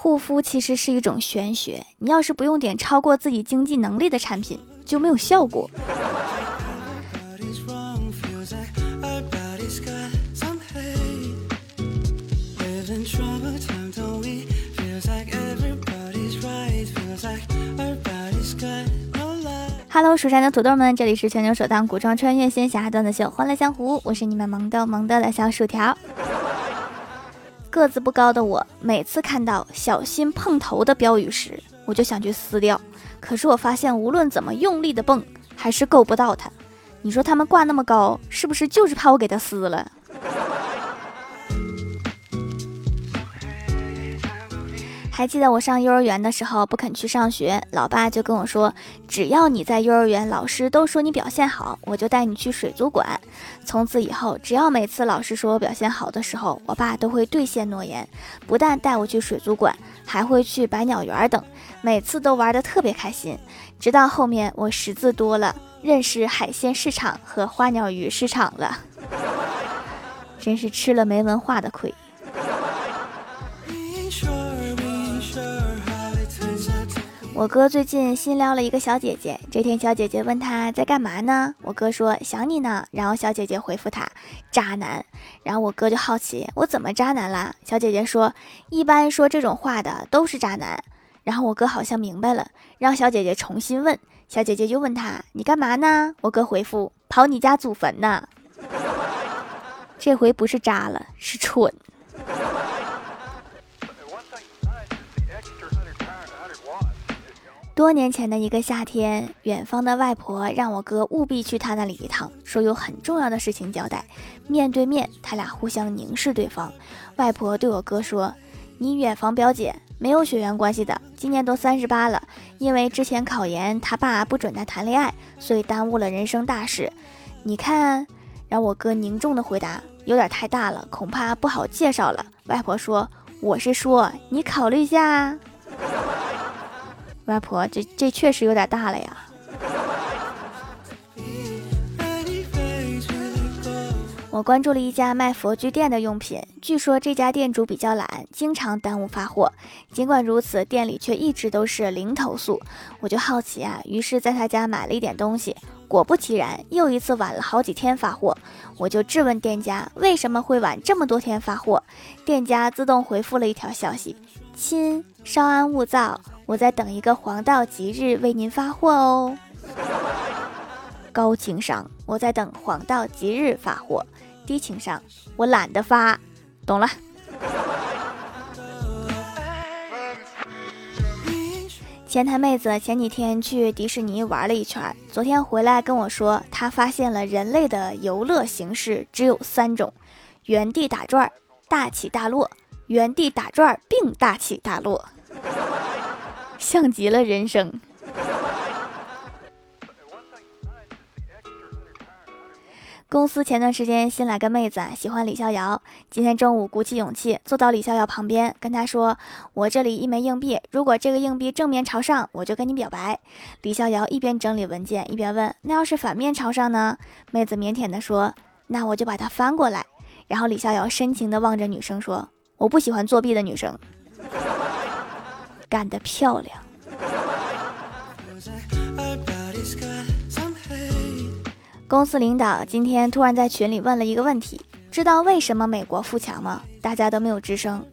护肤其实是一种玄学，你要是不用点超过自己经济能力的产品，就没有效果。Hello，蜀山的土豆们，这里是全球首档古装穿越仙侠段子秀《欢乐江湖》，我是你们萌逗萌逗的小薯条。个子不高的我，每次看到“小心碰头”的标语时，我就想去撕掉。可是我发现，无论怎么用力的蹦，还是够不到它。你说他们挂那么高，是不是就是怕我给它撕了？还记得我上幼儿园的时候不肯去上学，老爸就跟我说，只要你在幼儿园，老师都说你表现好，我就带你去水族馆。从此以后，只要每次老师说我表现好的时候，我爸都会兑现诺言，不但带我去水族馆，还会去百鸟园等，每次都玩得特别开心。直到后面我识字多了，认识海鲜市场和花鸟鱼市场了，真是吃了没文化的亏。我哥最近新撩了一个小姐姐。这天，小姐姐问他在干嘛呢？我哥说想你呢。然后小姐姐回复他渣男。然后我哥就好奇我怎么渣男啦？小姐姐说一般说这种话的都是渣男。然后我哥好像明白了，让小姐姐重新问。小姐姐又问他你干嘛呢？我哥回复跑你家祖坟呢。这回不是渣了，是蠢。多年前的一个夏天，远方的外婆让我哥务必去他那里一趟，说有很重要的事情交代。面对面，他俩互相凝视对方。外婆对我哥说：“你远房表姐没有血缘关系的，今年都三十八了，因为之前考研，他爸不准他谈恋爱，所以耽误了人生大事。你看。”然后我哥凝重的回答：“有点太大了，恐怕不好介绍了。”外婆说：“我是说，你考虑一下。”外婆，这这确实有点大了呀。我关注了一家卖佛具店的用品，据说这家店主比较懒，经常耽误发货。尽管如此，店里却一直都是零投诉。我就好奇啊，于是在他家买了一点东西。果不其然，又一次晚了好几天发货。我就质问店家为什么会晚这么多天发货，店家自动回复了一条消息：亲，稍安勿躁。我在等一个黄道吉日为您发货哦，高情商，我在等黄道吉日发货；低情商，我懒得发，懂了。前台妹子前几天去迪士尼玩了一圈，昨天回来跟我说，她发现了人类的游乐形式只有三种：原地打转、大起大落、原地打转并大起大落。像极了人生。公司前段时间新来个妹子，喜欢李逍遥。今天中午鼓起勇气坐到李逍遥旁边，跟他说：“我这里一枚硬币，如果这个硬币正面朝上，我就跟你表白。”李逍遥一边整理文件，一边问：“那要是反面朝上呢？”妹子腼腆的说：“那我就把它翻过来。”然后李逍遥深情的望着女生说：“我不喜欢作弊的女生。”干得漂亮！公司领导今天突然在群里问了一个问题：知道为什么美国富强吗？大家都没有吱声。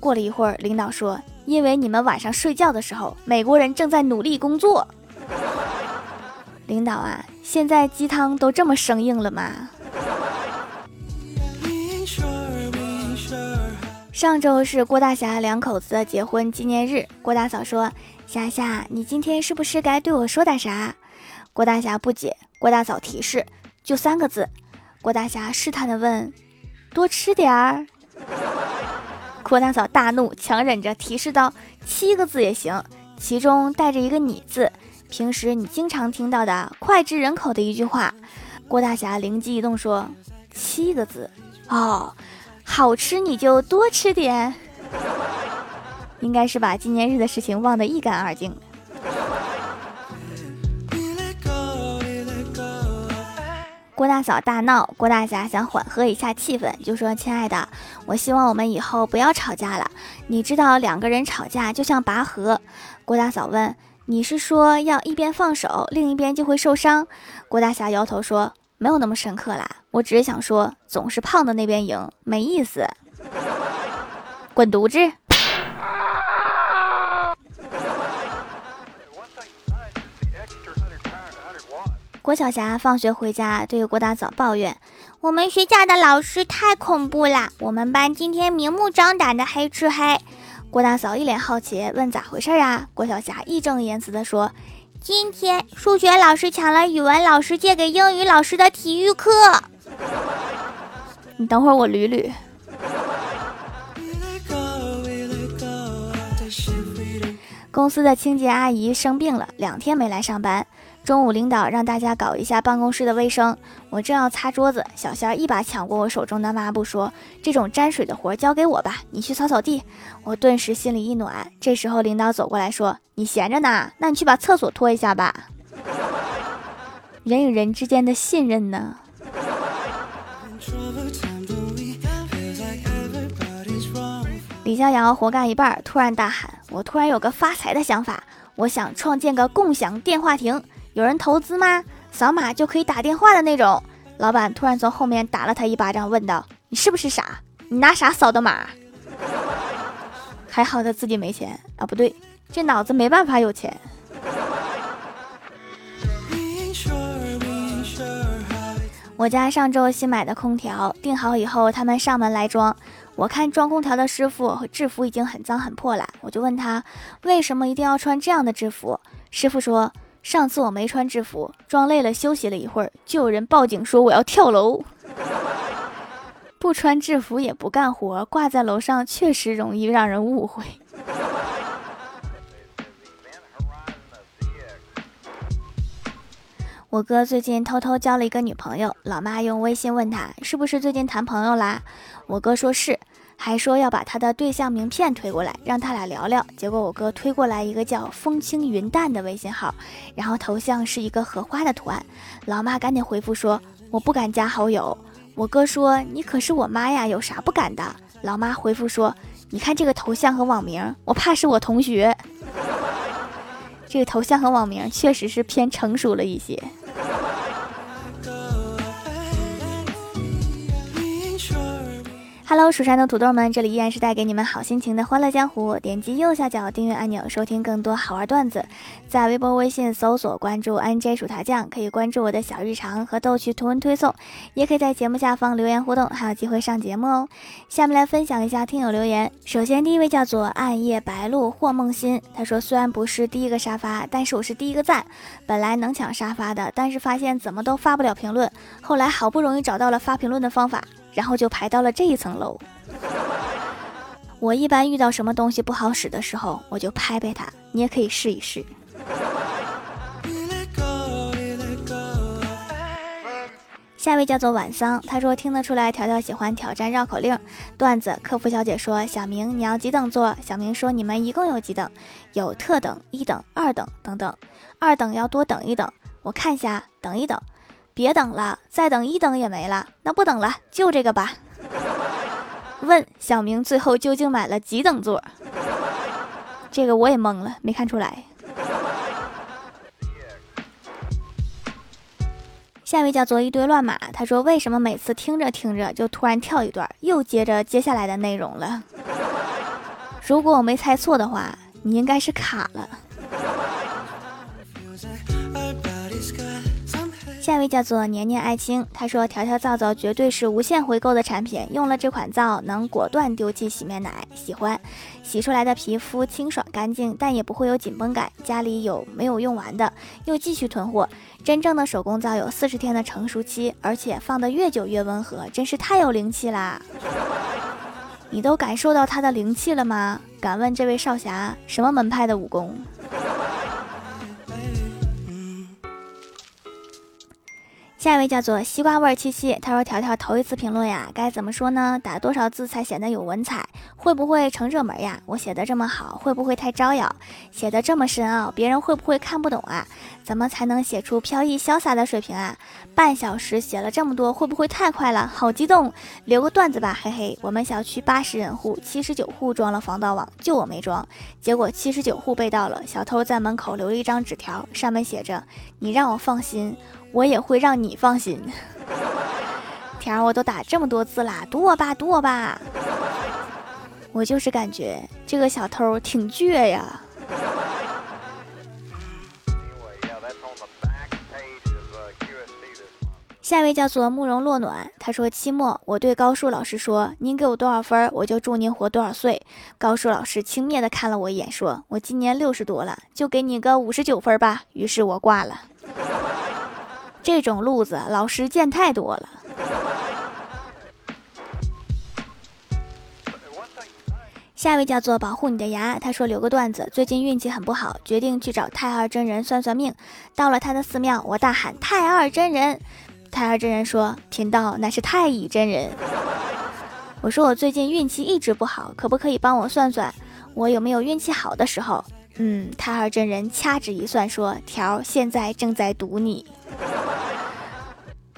过了一会儿，领导说：“因为你们晚上睡觉的时候，美国人正在努力工作。”领导啊，现在鸡汤都这么生硬了吗？上周是郭大侠两口子的结婚纪念日。郭大嫂说：“霞霞，你今天是不是该对我说点啥？”郭大侠不解。郭大嫂提示：“就三个字。”郭大侠试探的问：“多吃点儿。”郭大嫂大怒，强忍着提示道：“七个字也行，其中带着一个你字，平时你经常听到的脍炙人口的一句话。”郭大侠灵机一动说：“七个字哦。”好吃你就多吃点，应该是把纪念日的事情忘得一干二净郭大嫂大闹，郭大侠想缓和一下气氛，就说：“亲爱的，我希望我们以后不要吵架了。你知道两个人吵架就像拔河。”郭大嫂问：“你是说要一边放手，另一边就会受伤？”郭大侠摇头说：“没有那么深刻啦，我只是想说，总是胖的那边赢，没意思。”滚犊子！郭晓霞放学回家，对郭大嫂抱怨：“我们学校的老师太恐怖了，我们班今天明目张胆的黑吃黑。”郭大嫂一脸好奇，问：“咋回事啊？”郭晓霞义正言辞地说：“今天数学老师抢了语文老师借给英语老师的体育课。”你等会儿，我捋捋。公司的清洁阿姨生病了，两天没来上班。中午，领导让大家搞一下办公室的卫生。我正要擦桌子，小仙儿一把抢过我手中的抹布，说：“这种沾水的活交给我吧，你去扫扫地。”我顿时心里一暖。这时候，领导走过来说：“你闲着呢，那你去把厕所拖一下吧。”人与人之间的信任呢？李逍遥活干一半，突然大喊：“我突然有个发财的想法，我想创建个共享电话亭。”有人投资吗？扫码就可以打电话的那种。老板突然从后面打了他一巴掌，问道：“你是不是傻？你拿啥扫的码？”还好他自己没钱啊，不对，这脑子没办法有钱。我家上周新买的空调订好以后，他们上门来装。我看装空调的师傅制服已经很脏很破了，我就问他为什么一定要穿这样的制服。师傅说。上次我没穿制服，装累了休息了一会儿，就有人报警说我要跳楼。不穿制服也不干活，挂在楼上确实容易让人误会。我哥最近偷偷交了一个女朋友，老妈用微信问他是不是最近谈朋友啦？我哥说是。还说要把他的对象名片推过来，让他俩聊聊。结果我哥推过来一个叫“风轻云淡”的微信号，然后头像是一个荷花的图案。老妈赶紧回复说：“我不敢加好友。”我哥说：“你可是我妈呀，有啥不敢的？”老妈回复说：“你看这个头像和网名，我怕是我同学。”这个头像和网名确实是偏成熟了一些。Hello，蜀山的土豆们，这里依然是带给你们好心情的欢乐江湖。点击右下角订阅按钮，收听更多好玩段子。在微博、微信搜索关注 NJ 薯条酱，可以关注我的小日常和逗趣图文推送，也可以在节目下方留言互动，还有机会上节目哦。下面来分享一下听友留言。首先，第一位叫做暗夜白露或梦心，他说虽然不是第一个沙发，但是我是第一个赞。本来能抢沙发的，但是发现怎么都发不了评论，后来好不容易找到了发评论的方法。然后就排到了这一层楼。我一般遇到什么东西不好使的时候，我就拍拍它。你也可以试一试。下一位叫做晚桑，他说听得出来条条喜欢挑战绕口令段子。客服小姐说：“小明，你要几等座？”小明说：“你们一共有几等？有特等、一等、二等等等。二等要多等一等，我看下，等一等。”别等了，再等一等也没了。那不等了，就这个吧。问小明最后究竟买了几等座？这个我也懵了，没看出来。下一位叫做一堆乱码，他说为什么每次听着听着就突然跳一段，又接着接下来的内容了？如果我没猜错的话，你应该是卡了。下一位叫做年年爱卿，他说条条皂皂绝对是无限回购的产品，用了这款皂能果断丢弃洗面奶，喜欢洗出来的皮肤清爽干净，但也不会有紧绷感。家里有没有用完的，又继续囤货。真正的手工皂有四十天的成熟期，而且放得越久越温和，真是太有灵气啦！你都感受到它的灵气了吗？敢问这位少侠什么门派的武功？下一位叫做西瓜味儿七七，他说：“条条头一次评论呀，该怎么说呢？打多少字才显得有文采？会不会成热门呀？我写的这么好，会不会太招摇？写的这么深奥，别人会不会看不懂啊？怎么才能写出飘逸潇洒的水平啊？半小时写了这么多，会不会太快了？好激动！留个段子吧，嘿嘿。我们小区八十人户，七十九户装了防盗网，就我没装。结果七十九户被盗了，小偷在门口留了一张纸条，上面写着：你让我放心。”我也会让你放心，天儿，我都打这么多字啦，读我吧，读我吧。我就是感觉这个小偷挺倔呀。下一位叫做慕容落暖，他说期末我对高数老师说：“您给我多少分，我就祝您活多少岁。”高数老师轻蔑的看了我一眼，说：“我今年六十多了，就给你个五十九分吧。”于是我挂了。这种路子，老师见太多了。下一位叫做保护你的牙，他说留个段子，最近运气很不好，决定去找太二真人算算命。到了他的寺庙，我大喊太二真人，太二真人说贫道那是太乙真人。我说我最近运气一直不好，可不可以帮我算算我有没有运气好的时候？嗯，太二真人掐指一算说条现在正在堵你。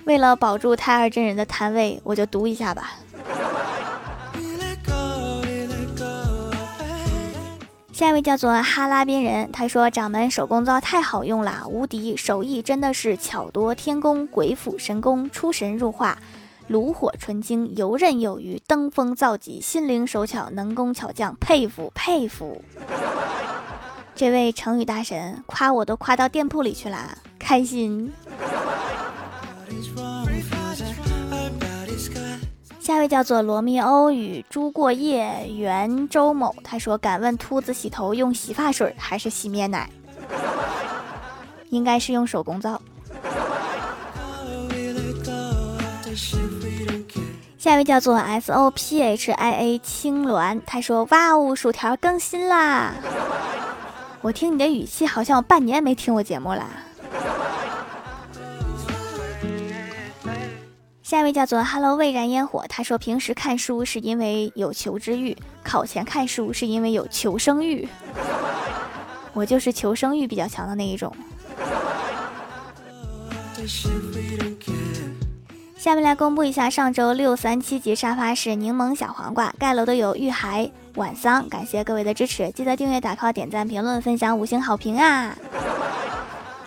为了保住太二真人的摊位，我就读一下吧。下一位叫做哈拉边人，他说：“掌门手工皂太好用了，无敌手艺真的是巧夺天工，鬼斧神工，出神入化，炉火纯青，游刃有余，登峰造极，心灵手巧，能工巧匠，佩服佩服。”这位成语大神夸我都夸到店铺里去了，开心。下一位叫做罗密欧与朱过夜圆周某，他说：“敢问秃子洗头用洗发水还是洗面奶？应该是用手工皂。”下一位叫做 S O P H I A 青鸾，他说：“哇哦，薯条更新啦！我听你的语气，好像我半年没听我节目了。”下一位叫做 Hello 未燃烟火，他说平时看书是因为有求知欲，考前看书是因为有求生欲。我就是求生欲比较强的那一种。下面来公布一下上周六三七级沙发是柠檬小黄瓜，盖楼的有玉海晚桑，感谢各位的支持，记得订阅、打 call、点赞、评论、分享、五星好评啊！